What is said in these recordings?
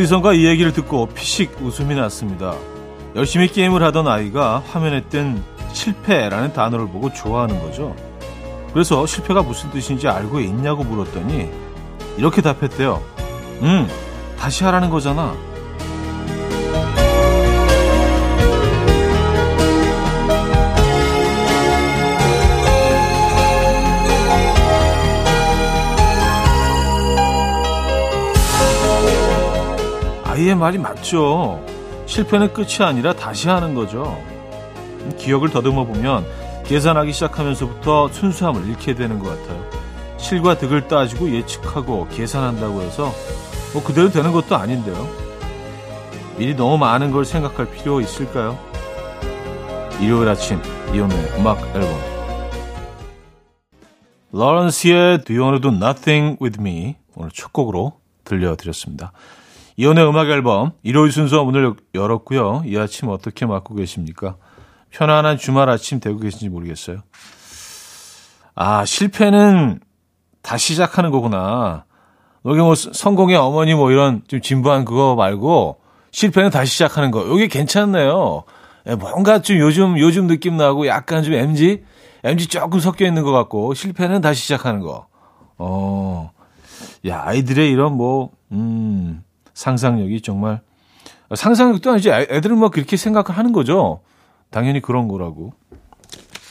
어디선가 이 얘기를 듣고 피식 웃음이 났습니다. 열심히 게임을 하던 아이가 화면에 뜬 실패라는 단어를 보고 좋아하는 거죠. 그래서 실패가 무슨 뜻인지 알고 있냐고 물었더니 이렇게 답했대요. 음, 다시 하라는 거잖아. 말이 맞죠. 실패는 끝이 아니라 다시 하는 거죠. 기억을 더듬어 보면 계산하기 시작하면서부터 순수함을 잃게 되는 것 같아요. 실과 득을 따지고 예측하고 계산한다고 해서 뭐 그대로 되는 것도 아닌데요. 미리 너무 많은 걸 생각할 필요 있을까요? 일요일 아침 이혼의 음악 앨범 러런스의 Do You Wanna Do Nothing With Me 오늘 첫 곡으로 들려드렸습니다. 이혼의 음악 앨범 일요일 순서 문을 열었고요. 이 아침 어떻게 맞고 계십니까? 편안한 주말 아침 되고 계신지 모르겠어요. 아 실패는 다시 시작하는 거구나. 여기 뭐 성공의 어머니 뭐 이런 좀 진부한 그거 말고 실패는 다시 시작하는 거. 여기 괜찮네요. 예, 뭔가 좀 요즘 요즘 느낌 나고 약간 좀 MG MG 조금 섞여 있는 것 같고 실패는 다시 시작하는 거. 어, 야 아이들의 이런 뭐 음, 상상력이 정말 상상력도 아니지 애들은 뭐 그렇게 생각을 하는 거죠. 당연히 그런 거라고.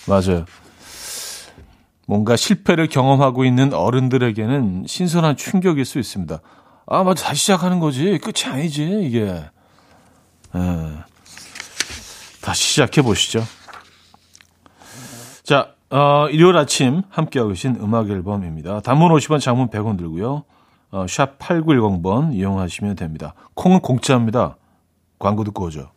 맞아요. 뭔가 실패를 경험하고 있는 어른들에게는 신선한 충격일 수 있습니다. 아, 맞아. 다시 시작하는 거지. 끝이 아니지, 이게. 에. 예. 다시 시작해 보시죠. 자, 어, 일요일 아침 함께하고 계신 음악 앨범입니다. 단문 50원, 장문 100원 들고요. 어, 샵 8910번 이용하시면 됩니다. 콩은 공짜입니다. 광고 듣고 오죠.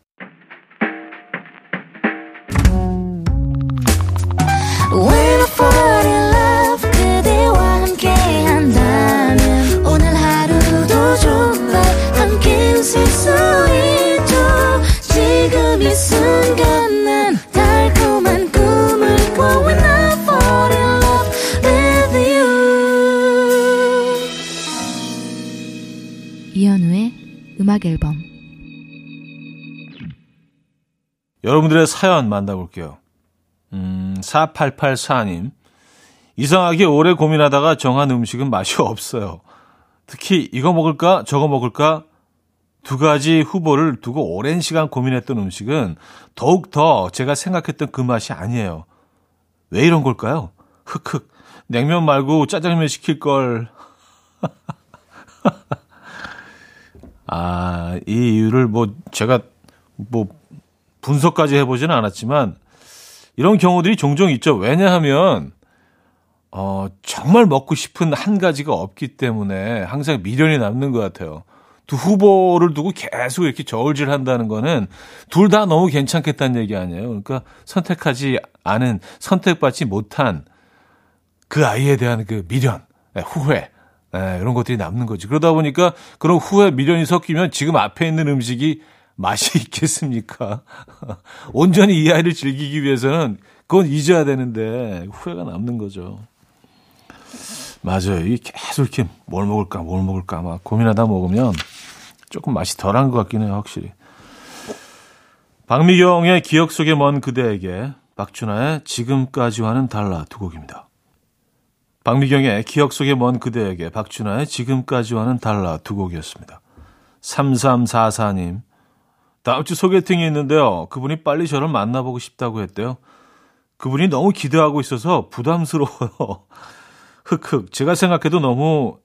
음악 앨범 여러분들의 사연 만나볼게요. 음, 4884님. 이상하게 오래 고민하다가 정한 음식은 맛이 없어요. 특히 이거 먹을까 저거 먹을까 두 가지 후보를 두고 오랜 시간 고민했던 음식은 더욱 더 제가 생각했던 그 맛이 아니에요. 왜 이런 걸까요? 흑흑. 냉면 말고 짜장면 시킬 걸. 아, 이 이유를 뭐 제가 뭐 분석까지 해보지는 않았지만 이런 경우들이 종종 있죠. 왜냐하면 어, 정말 먹고 싶은 한 가지가 없기 때문에 항상 미련이 남는 것 같아요. 두 후보를 두고 계속 이렇게 저울질 한다는 거는 둘 다 너무 괜찮겠다는 얘기 아니에요. 그러니까 선택하지 않은, 선택받지 못한 그 아이에 대한 그 미련, 네, 후회, 네, 이런 것들이 남는 거지. 그러다 보니까 그런 후회 미련이 섞이면 지금 앞에 있는 음식이 맛이 있겠습니까? 온전히 이 아이를 즐기기 위해서는 그건 잊어야 되는데 후회가 남는 거죠. 맞아요. 이게 계속 이렇게 뭘 먹을까, 뭘 먹을까 막 고민하다 먹으면 조금 맛이 덜한 것 같긴 해요, 확실히. 박미경의 기억 속에 먼 그대에게 박준하의 지금까지와는 달라 두 곡입니다. 박미경의 기억 속에 먼 그대에게 박준하의 지금까지와는 달라 두 곡이었습니다. 3344님. 다음 주 소개팅이 있는데요. 그분이 빨리 저를 만나보고 싶다고 했대요. 그분이 너무 기대하고 있어서 부담스러워요. 흑흑. 제가 생각해도 너무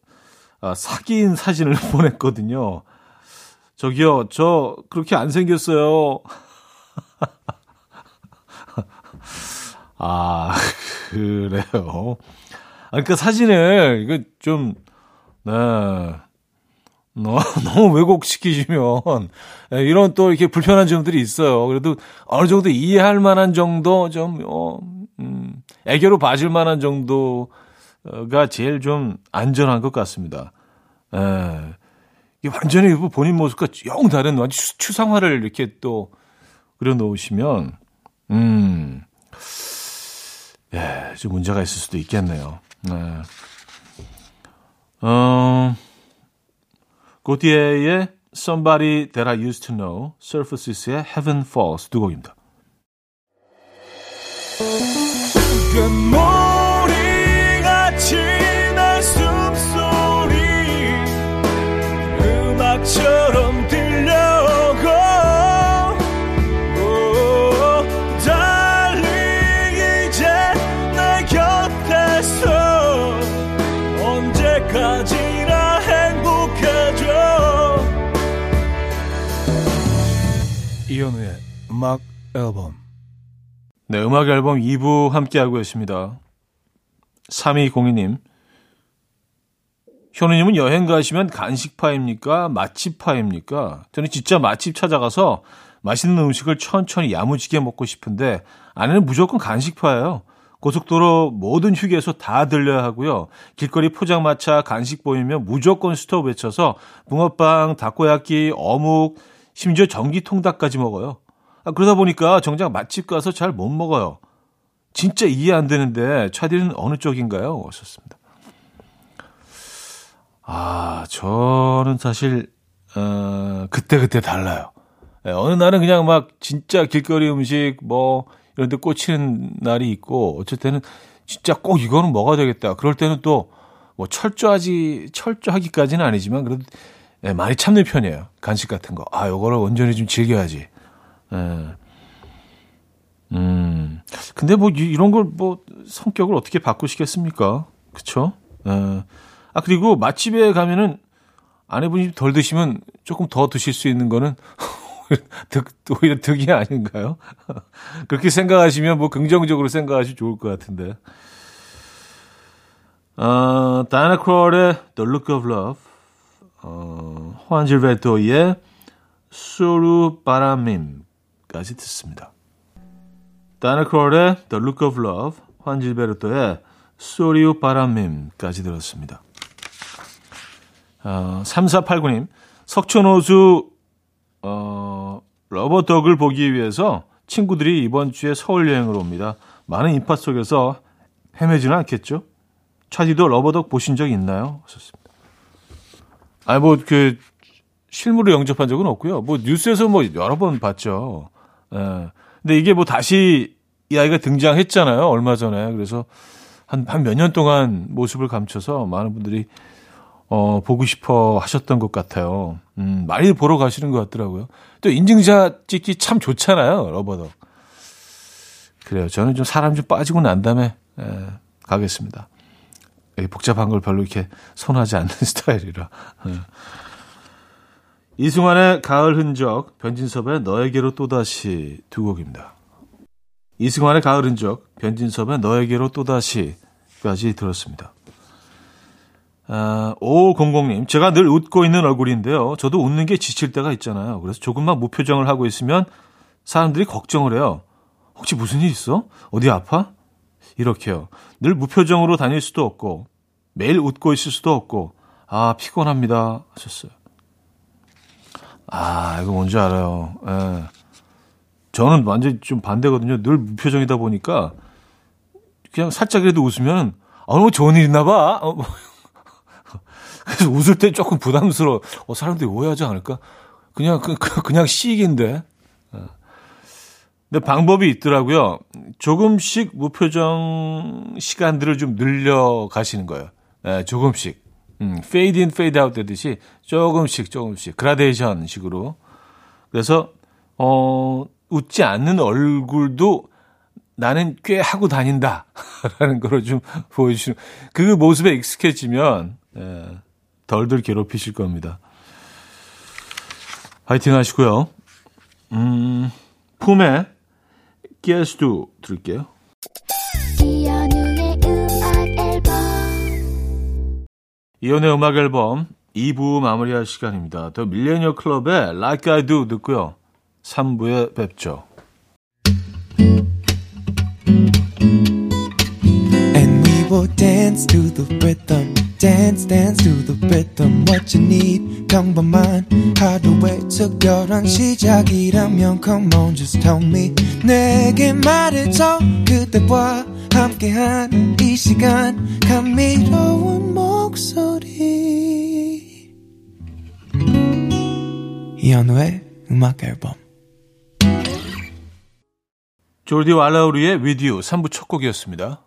아, 사기인 사진을 보냈거든요. 저기요, 저 그렇게 안 생겼어요. 아, 그래요. 그러니까 사진을 이거 좀 네. 너무, 왜곡시키시면 네, 이런 또 이렇게 불편한 점들이 있어요. 그래도 어느 정도 이해할 만한 정도 좀 어, 음, 애교로 봐줄 만한 정도가 제일 좀 안전한 것 같습니다. 예. 이 완전히 본인 모습과 영 다른 완전 추상화를 이렇게 또 그려놓으시면 음, 예, 좀 문제가 있을 수도 있겠네요. 네. 어, 고티에의 Somebody That I Used to Know, Surfaces의 Heaven Falls 두 곡입니다. 이현우의 음악 앨범 네, 음악 앨범 2부 함께하고 계십니다. 3202님. 현우님은 여행 가시면 간식파입니까? 맛집파입니까? 저는 진짜 맛집 찾아가서 맛있는 음식을 천천히 야무지게 먹고 싶은데 아내는 무조건 간식파예요. 고속도로 모든 휴게소 다 들려야 하고요. 길거리 포장마차 간식 보이면 무조건 스톱 외쳐서 붕어빵, 다코야끼, 어묵, 심지어 전기통닭까지 먹어요. 아, 그러다 보니까 정작 맛집 가서 잘 못 먹어요. 진짜 이해 안 되는데 차디는 어느 쪽인가요? 하셨습니다. 아, 저는 사실 어, 그때 그때 달라요. 네, 어느 날은 그냥 막 진짜 길거리 음식 뭐 이런 데 꽂히는 날이 있고 어쩔 때는 진짜 꼭 이거는 먹어야 되겠다. 그럴 때는 또 뭐 철저하지 철저하기까지는 아니지만 그래도 네, 많이 참는 편이에요. 간식 같은 거. 아, 요거를 온전히 좀 즐겨야지. 예. 음. 근데 뭐 이런 걸 뭐 성격을 어떻게 바꾸시겠습니까? 그쵸? 예. 아, 그리고 맛집에 가면은 아내분이 덜 드시면 조금 더 드실 수 있는 거는 득, 오히려 득이 아닌가요? 그렇게 생각하시면 뭐 긍정적으로 생각하시 좋을 것 같은데. 어, 다이나 크롤의 The Look of Love, 어, 호안 질베토의 Sorriu Pra Mim까지 듣습니다. 다이나 크롤의 The Look of Love, 호안 질베토의 Sorriu Pra Mim까지 들었습니다. 어, 3489님, 석촌호수, 어, 러버덕을 보기 위해서 친구들이 이번 주에 서울 여행을 옵니다. 많은 인파 속에서 헤매지는 않겠죠? 차디도 러버덕 보신 적 있나요? 하셨습니다. 아니, 뭐, 그, 실물을 영접한 적은 없고요. 뭐, 뉴스에서 뭐, 여러 번 봤죠. 예. 근데 이게 뭐, 다시 이 아이가 등장했잖아요. 얼마 전에. 그래서 한, 한 몇 년 동안 모습을 감춰서 많은 분들이, 어, 보고 싶어 하셨던 것 같아요. 음, 많이 보러 가시는 것 같더라고요. 또 인증샷 찍기 참 좋잖아요. 러버덕. 그래요. 저는 좀 사람 좀 빠지고 난 다음에, 예, 가겠습니다. 복잡한 걸 별로 이렇게 선호하지 않는 스타일이라. 예. 이승환의 가을 흔적, 변진섭의 너에게로 또다시 두 곡입니다. 이승환의 가을 흔적, 변진섭의 너에게로 또다시까지 들었습니다. 아, 5500님, 제가 늘 웃고 있는 얼굴인데요. 저도 웃는 게 지칠 때가 있잖아요. 그래서 조금만 무표정을 하고 있으면 사람들이 걱정을 해요. 혹시 무슨 일 있어? 어디 아파? 이렇게요. 늘 무표정으로 다닐 수도 없고, 매일 웃고 있을 수도 없고, 아, 피곤합니다. 하셨어요. 아, 이거 뭔지 알아요. 예. 저는 완전 좀 반대거든요. 늘 무표정이다 보니까, 그냥 살짝이라도 웃으면, 아, 뭐 좋은 일 있나 봐. 어, 뭐. 그래서 웃을 때 조금 부담스러워. 어, 사람들이 오해하지 않을까? 그냥, 그, 그냥 시익인데. 근데 방법이 있더라고요. 조금씩 무표정 시간들을 좀 늘려 가시는 거예요. 네, 조금씩. 음, fade in, fade out 되듯이 조금씩, 조금씩. 그라데이션 식으로. 그래서, 어, 웃지 않는 얼굴도 나는 꽤 하고 다닌다. 라는 거를 좀 보여주시는. 그 모습에 익숙해지면, 예, 덜덜 괴롭히실 겁니다. 화이팅 하시고요. 음, 품에 깨스도 들을게요. 이현우의 음악 앨범 이연의 음악 앨범 2부 마무리할 시간입니다. 더 밀레니어 클럽의 Like I Do 듣고요. 3부에 뵙죠. And we will dance to the rhythm. Dance, dance to the rhythm. What you need, 평범한 하루의 특별한 시작이라면 Come on, just tell me. 내게 말해줘. 그대와 함께한 이 시간. 감미로운 목소리. 이현우의 음악 앨범 조디 왈라우리의 You 3부 첫 곡이었습니다.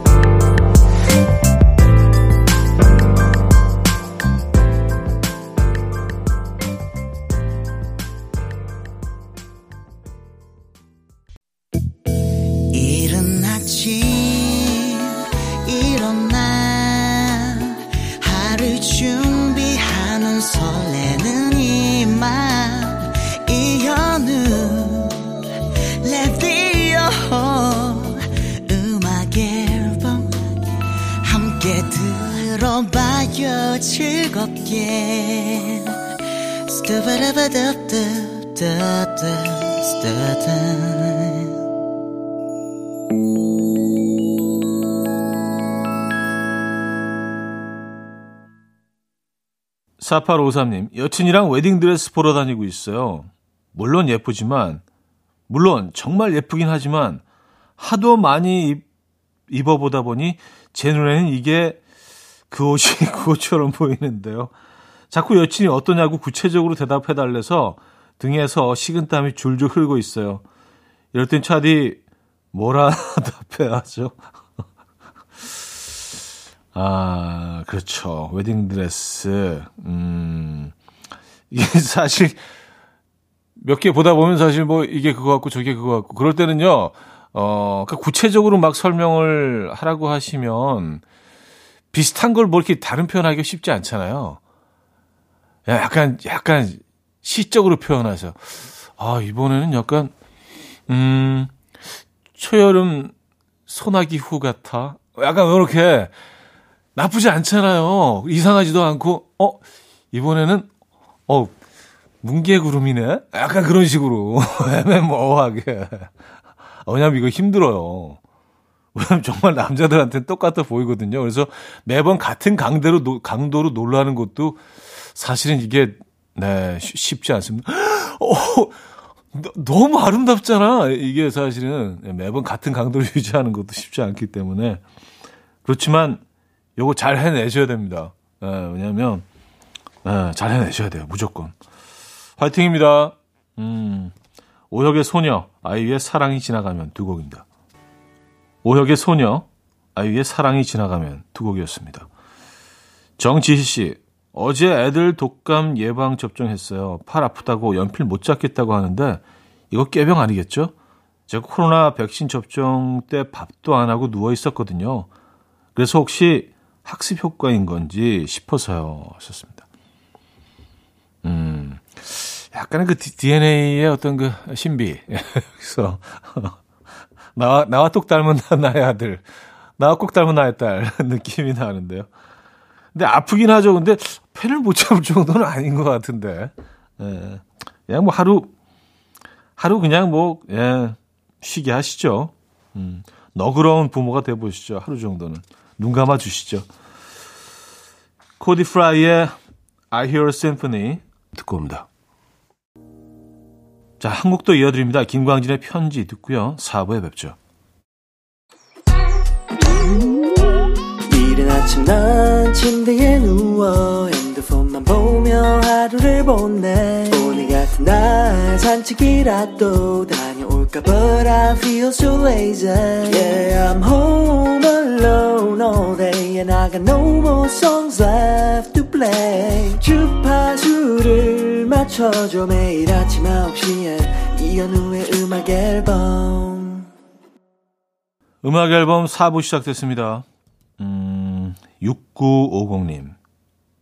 들어봐요 즐겁게 스타바라바다다다다 스타다 4853님, 여친이랑 웨딩드레스 보러 다니고 있어요. 물론 예쁘지만, 물론 정말 예쁘긴 하지만, 하도 많이 입, 입어보다 보니, 제 눈에는 이게 그 옷이 그 옷처럼 보이는데요. 자꾸 여친이 어떠냐고 구체적으로 대답해달래서 등에서 식은땀이 줄줄 흐르고 있어요. 이럴 땐 차디 뭐라 답해야죠? 아, 그렇죠. 웨딩드레스. 음, 이게 사실 몇 개 보다 보면 사실 뭐 이게 그거 같고 저게 그거 같고 그럴 때는요, 어, 그 구체적으로 막 설명을 하라고 하시면 비슷한 걸 뭐 이렇게 다른 표현하기가 쉽지 않잖아요. 야, 약간, 약간 시적으로 표현하세요. 아, 이번에는 약간, 음, 초여름 소나기 후 같아. 약간 이렇게 나쁘지 않잖아요. 이상하지도 않고, 어, 이번에는, 어, 뭉게구름이네? 약간 그런 식으로. 애매모호하게. 왜냐면 이거 힘들어요. 왜냐면 정말 남자들한테는 똑같아 보이거든요. 그래서 매번 같은 강대로, 강도로 놀라는 것도 사실은 이게, 네, 쉽지 않습니다. 어, 너무 아름답잖아. 이게 사실은 매번 같은 강도를 유지하는 것도 쉽지 않기 때문에. 그렇지만, 요거 잘 해내셔야 됩니다. 네, 왜냐면, 네, 잘 해내셔야 돼요. 무조건. 화이팅입니다. 음, 오혁의 소녀, 아이유의 사랑이 지나가면 두 곡입니다. 오혁의 소녀, 아이유의 사랑이 지나가면 두 곡이었습니다. 정지희 씨, 어제 애들 독감 예방 접종했어요. 팔 아프다고 연필 못 잡겠다고 하는데 이거 깨병 아니겠죠? 제가 코로나 백신 접종 때 밥도 안 하고 누워 있었거든요. 그래서 혹시 학습 효과인 건지 싶어서요. 하셨습니다. 음, 약간은 그 DNA의 어떤 그 신비. 그래서 나와, 나와 똑 닮은 나의 아들. 나와 꼭 닮은 나의 딸. 느낌이 나는데요. 근데 아프긴 하죠. 근데 펜을 못 잡을 정도는 아닌 것 같은데. 예. 그냥 뭐 하루, 하루 그냥 뭐, 예, 쉬게 하시죠. 음, 너그러운 부모가 돼보시죠. 하루 정도는. 눈 감아 주시죠. 코디 프라이의 I Hear a Symphony 듣고 옵니다. 자, 한곡더 이어드립니다. 김광진의 편지 듣고요. 4부에 뵙죠. 이른 아침 난 침대에 누워 핸드폰만 보며 하루를 보내 오늘 같은 날 산책이라도 다녀올까 But I feel so lazy Yeah I'm home alone all day And I got no more songs left play 주파수를 맞춰줘 매일 아침 9시에 이현우의 음악 앨범 음악 앨범 4부 시작됐습니다. 음, 6950님.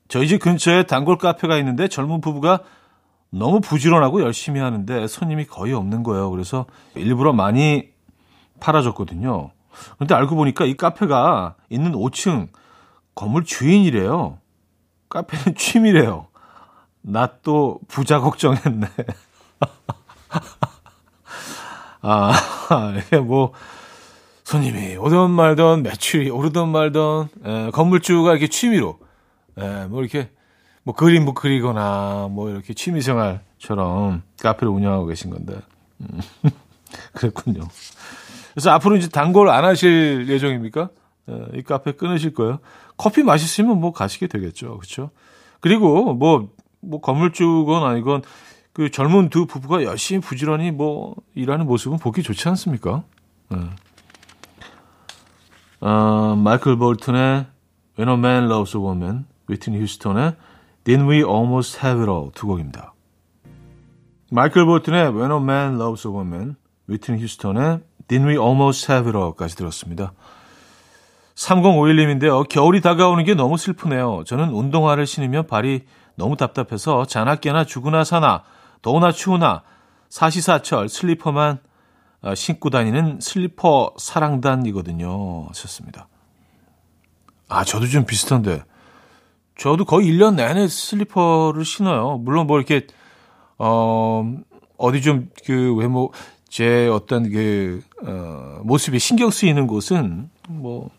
저희 집 근처에 단골 카페가 있는데 젊은 부부가 너무 부지런하고 열심히 하는데 손님이 거의 없는 거예요. 그래서 일부러 많이 팔아줬거든요. 그런데 알고 보니까 이 카페가 있는 5층 건물 주인이래요. 카페는 취미래요. 나 또 부자 걱정했네. 아, 이게 뭐, 손님이 오든 말든 매출이 오르든 말든 에, 건물주가 이렇게 취미로 에, 뭐 이렇게 뭐 그림 뭐 그리거나 뭐 이렇게 취미 생활처럼 카페를 운영하고 계신 건데 음, 그랬군요. 그래서 앞으로 이제 단골 안 하실 예정입니까? 에, 이 카페 끊으실 거예요. 커피 맛있으면 뭐 가시게 되겠죠, 그렇죠? 그리고 뭐뭐 건물주건 아니건 그 젊은 두 부부가 열심히 부지런히 뭐 일하는 모습은 보기 좋지 않습니까? 에. 어, 마이클 볼튼의 When a Man Loves a Woman, 위트니 휴스턴의 Didn't We Almost Have It All 두 곡입니다. 마이클 볼튼의 When a Man Loves a Woman, 위트니 휴스턴의 Didn't We Almost Have It All까지 들었습니다. 3051님인데요. 겨울이 다가오는 게 너무 슬프네요. 저는 운동화를 신으면 발이 너무 답답해서 자나깨나 죽으나 사나 더우나 추우나 사시사철 슬리퍼만 어, 신고 다니는 슬리퍼 사랑단이거든요. 하셨습니다. 아, 저도 좀 비슷한데. 저도 거의 1년 내내 슬리퍼를 신어요. 물론 뭐 이렇게, 어, 어디 좀 그 외모, 제 어떤 그, 어, 모습이 신경 쓰이는 곳은 뭐,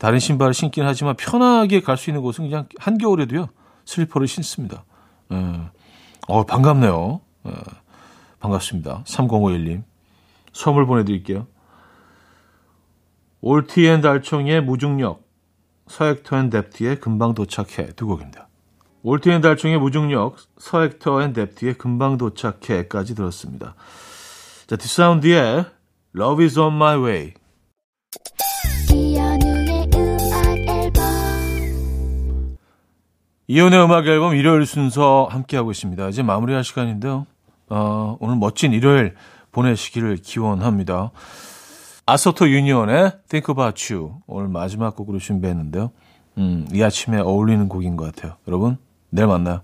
다른 신발을 신긴 하지만 편하게 갈 수 있는 곳은 그냥 한겨울에도요, 슬리퍼를 신습니다. 예. 어, 반갑네요. 예. 반갑습니다. 3051님. 선물 보내드릴게요. 올티앤 달총의 무중력, 서액터 앤 뎁티의 금방 도착해 두 곡입니다. 올티앤 달총의 무중력, 서액터 앤 뎁티의 금방 도착해까지 들었습니다. 자, D'Sound의 Love is on my way. 이혼의 음악 앨범 일요일 순서 함께하고 있습니다. 이제 마무리할 시간인데요. 어, 오늘 멋진 일요일 보내시기를 기원합니다. 아소토 유니온의 Think About You 오늘 마지막 곡으로 준비했는데요. 음, 이 아침에 어울리는 곡인 것 같아요. 여러분, 내일 만나요.